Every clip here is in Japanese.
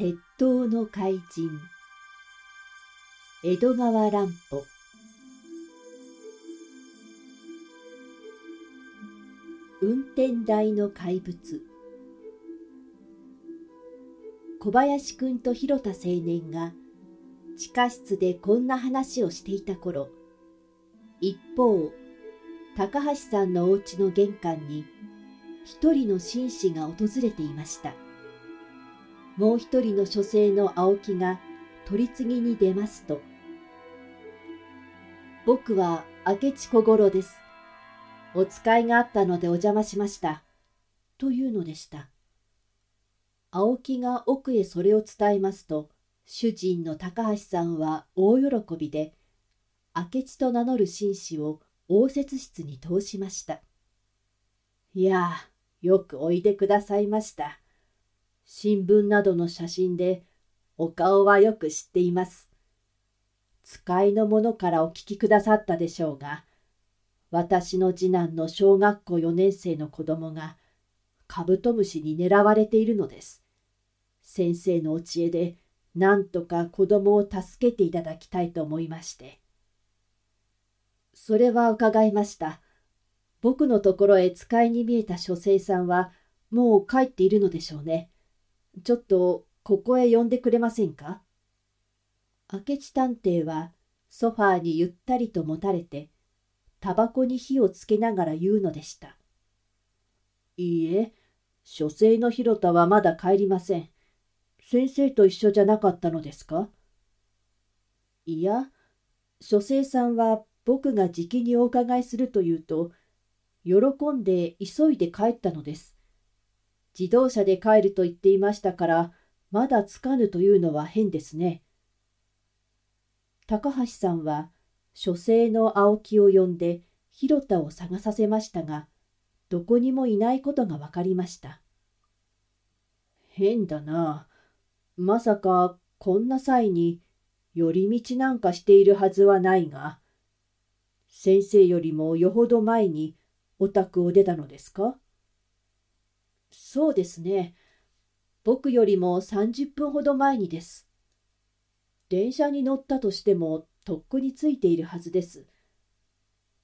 鉄塔の怪人。江戸川乱歩。運転台の怪物。小林くんと広田青年が地下室でこんな話をしていた頃一方高橋さんのお家の玄関に一人の紳士が訪れていました。もう一人の書生の青木が取り次ぎに出ますと、僕は明智小五郎です。お使いがあったのでお邪魔しました。というのでした。青木が奥へそれを伝えますと、主人の高橋さんは大喜びで、明智と名乗る紳士を応接室に通しました。いやよくおいでくださいました。新聞などの写真でお顔はよく知っています。使いの者からお聞きくださったでしょうが、私の次男の小学校4年生の子供がカブトムシに狙われているのです。先生のお知恵でなんとか子供を助けていただきたいと思いまして。それは伺いました。僕のところへ使いに見えた書生さんはもう帰っているのでしょうね。ちょっとここへ呼んでくれませんか？明智探偵はソファーにゆったりともたれて、タバコに火をつけながら言うのでした。いいえ、書生の広田はまだ帰りません。先生と一緒じゃなかったのですか？いや、書生さんは僕がじきにお伺いすると言うと、喜んで急いで帰ったのです。自動車で帰ると言っていましたから、まだつかぬというのは変ですね。高橋さんは、書生の青木を呼んで、広田を探させましたが、どこにもいないことが分かりました。変だな。まさか、こんな際に、寄り道なんかしているはずはないが、先生よりもよほど前にお宅を出たのですか？そうですね。僕よりも30分ほど前にです。電車に乗ったとしてもとっくについているはずです。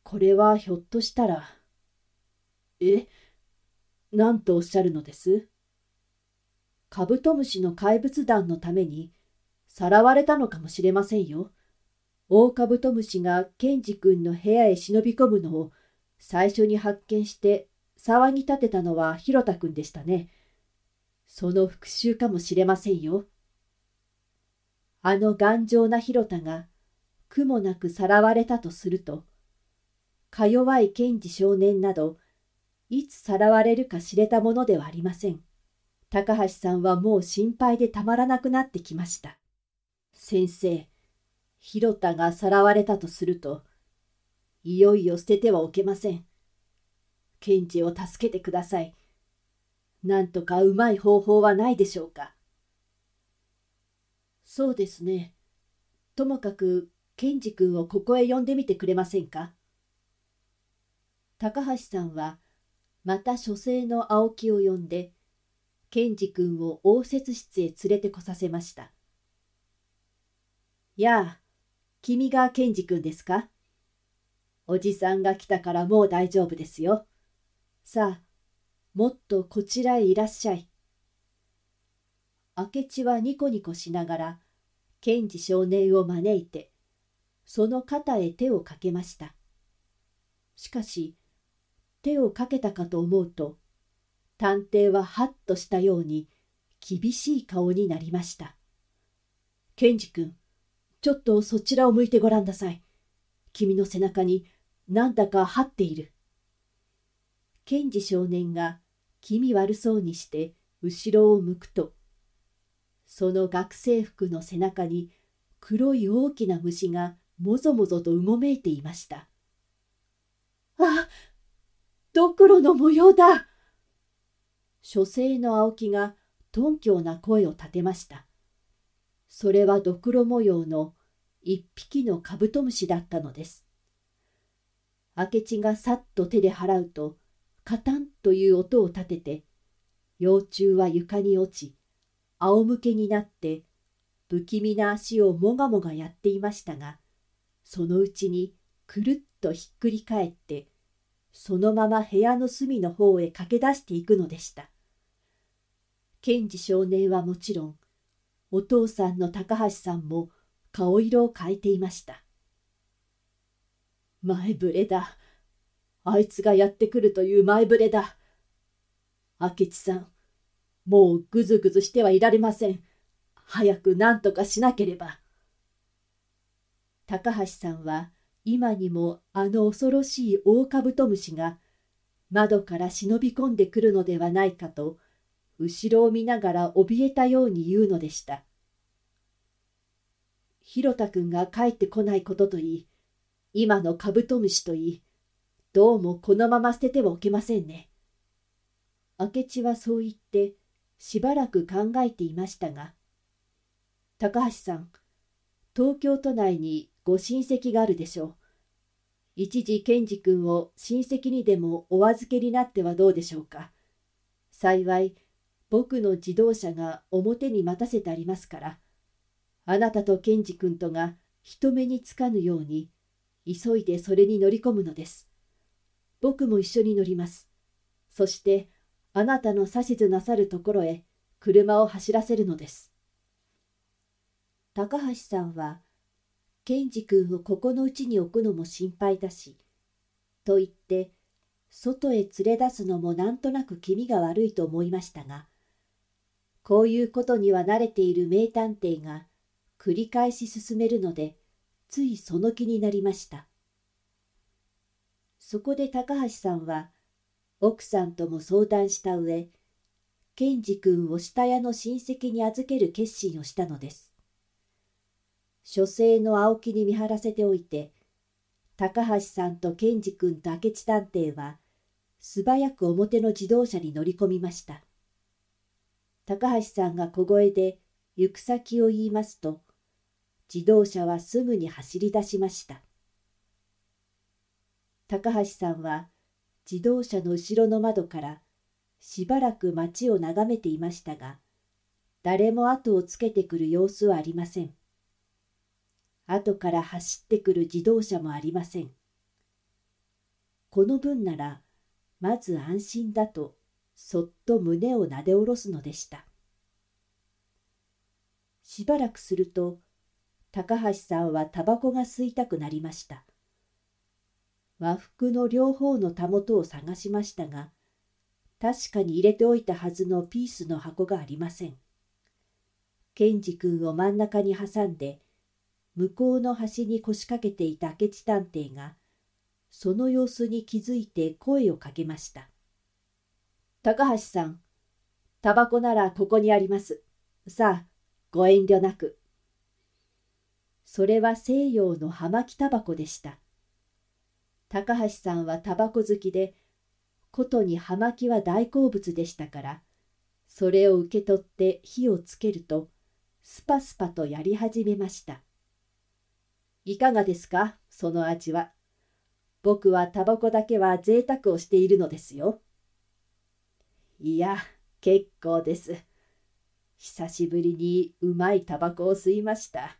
これはひょっとしたら。え？何とおっしゃるのです？カブトムシの怪物団のためにさらわれたのかもしれませんよ。オオカブトムシがケンジ君の部屋へ忍び込むのを最初に発見して騒ぎ立てたのは広田君でしたね。その復讐かもしれませんよ。あの頑丈な広田が苦もなくさらわれたとすると、か弱い検事少年など、いつさらわれるか知れたものではありません。高橋さんはもう心配でたまらなくなってきました。先生、広田がさらわれたとすると、いよいよ捨ててはおけません。検事を助けてください。なんとかうまい方法はないでしょうか。そうですね。ともかく、検事君をここへ呼んでみてくれませんか。高橋さんは、また書生の青木を呼んで、検事君を応接室へ連れてこさせました。やあ、君が検事君ですかおじさんが来たからもう大丈夫ですよ。さあ、もっとこちらへいらっしゃい。明智はニコニコしながら、検事少年を招いて、その肩へ手をかけました。しかし、手をかけたかと思うと、探偵はハッとしたように厳しい顔になりました。検事君、ちょっとそちらを向いてごらんなさい。君の背中になんだか張っている。検事少年が気味悪そうにして後ろを向くと、その学生服の背中に黒い大きな虫がもぞもぞとうごめいていました。あドクロの模様だ書生の青木が頓強な声を立てました。それはドクロ模様の一匹のカブトムシだったのです。明智がさっと手で払うと、カタンという音を立てて、幼虫は床に落ち、仰向けになって不気味な足をもがもがやっていましたがそのうちにくるっとひっくり返ってそのまま部屋の隅の方へ駆け出していくのでした。賢治少年はもちろんお父さんの高橋さんも顔色を変えていました。前触れだ。あいつがやってくるという前触れだ明智さんもうぐずぐずしてはいられません早く何とかしなければ。高橋さんは今にもあの恐ろしいオオカブトムシが窓から忍び込んでくるのではないかと後ろを見ながら怯えたように言うのでした。広田君が帰ってこないことといい、今のカブトムシといい、どうもこのまま捨ててはおけませんね。明智はそう言ってしばらく考えていましたが、高橋さん、東京都内にご親戚があるでしょう。一時健二君を親戚にでもお預けになってはどうでしょうか。幸い、僕の自動車が表に待たせてありますから、あなたと健二君とが人目につかぬように、急いでそれに乗り込むのです。僕も一緒に乗ります。そして、あなたの指図なさるところへ車を走らせるのです。高橋さんは、健二君をここのうちに置くのも心配だし、と言って、外へ連れ出すのもなんとなく気味が悪いと思いましたが、こういうことには慣れている名探偵が繰り返し進めるので、ついその気になりました。そこで高橋さんは、奥さんとも相談した上、健二君を下屋の親戚に預ける決心をしたのです。書生の青木に見張らせておいて、高橋さんと健二君と明智探偵は、素早く表の自動車に乗り込みました。高橋さんが小声で行く先を言いますと、自動車はすぐに走り出しました。高橋さんは自動車の後ろの窓からしばらく街を眺めていましたが、誰も後をつけてくる様子はありません。後から走ってくる自動車もありません。この分なら、まず安心だと、そっと胸をなで下ろすのでした。しばらくすると、高橋さんはタバコが吸いたくなりました。和服の両方のたもとを探しましたが、確かに入れておいたはずのピースの箱がありません。ケンジ君を真ん中に挟んで、向こうの端に腰掛けていた明智探偵が、その様子に気づいて声をかけました。高橋さん、タバコならここにあります。さあ、ご遠慮なく。それは西洋の葉巻タバコでした。高橋さんはタバコ好きで、ことに葉巻は大好物でしたから、それを受け取って火をつけると、スパスパとやり始めました。いかがですか？その味は。僕はタバコだけは贅沢をしているのですよ。いや、結構です。久しぶりにうまいタバコを吸いました。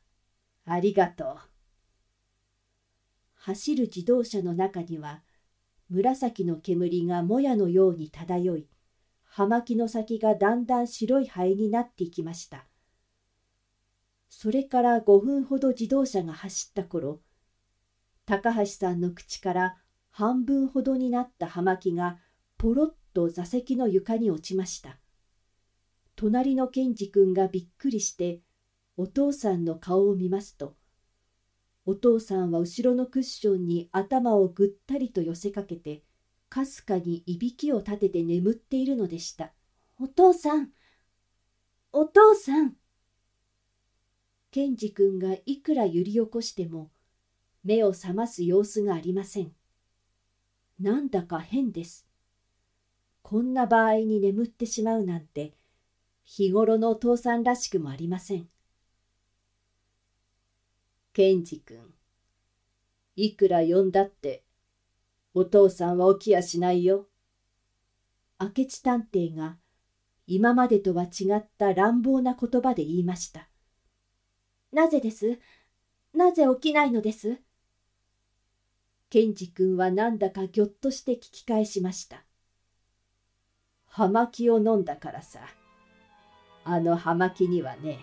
ありがとう。走る自動車の中には、紫の煙がもやのように漂い、葉巻の先がだんだん白い灰になっていきました。それから5分ほど自動車が走った頃高橋さんの口から半分ほどになった葉巻がポロッと座席の床に落ちました隣の健二君がびっくりしてお父さんの顔を見ますとお父さんは後ろのクッションに頭をぐったりと寄せかけてかすかにいびきを立てて眠っているのでしたお父さんお父さんケンジ君がいくら揺り起こしても目を覚ます様子がありません。なんだか変です。こんな場合に眠ってしまうなんて日頃のお父さんらしくもありません。ケンジ君、いくら呼んだってお父さんは起きやしないよ。明智探偵が今までとは違った乱暴な言葉で言いました。なぜです？なぜ起きないのです？ケンジ君はなんだかぎょっとして聞き返しました。葉巻を飲んだからさ。あの葉巻にはね、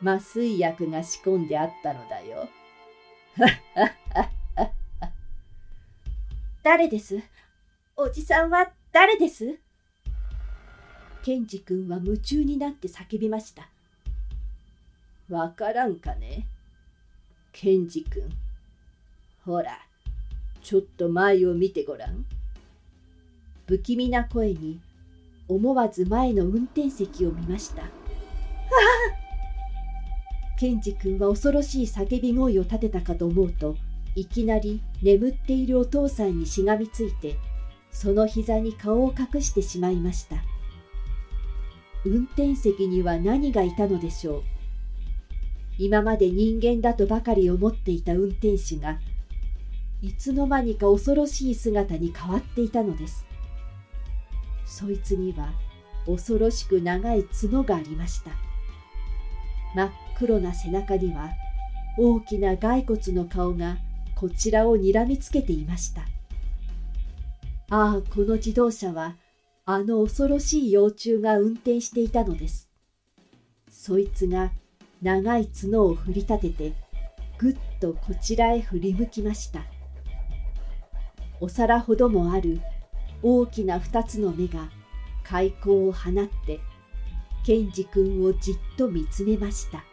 麻酔薬が仕込んであったのだよ。誰です？おじさんは誰です？ケンジ君は夢中になって叫びました。わからんかね？ケンジ君。ほら、ちょっと前を見てごらん。不気味な声に思わず前の運転席を見ました。ケンジ君は恐ろしい叫び声を立てたかと思うといきなり眠っているお父さんにしがみついてその膝に顔を隠してしまいました。運転席には何がいたのでしょう。今まで人間だとばかり思っていた運転手がいつの間にか恐ろしい姿に変わっていたのです。そいつには恐ろしく長い角がありました。真っ黒な背中には大きな骸骨の顔がこちらをにらみつけていました。ああこの自動車はあの恐ろしい幼虫が運転していたのです。そいつが長い角を振り立ててぐっとこちらへ振り向きました。お皿ほどもある大きな二つの目が開口を放ってケンジ君をじっと見つめました。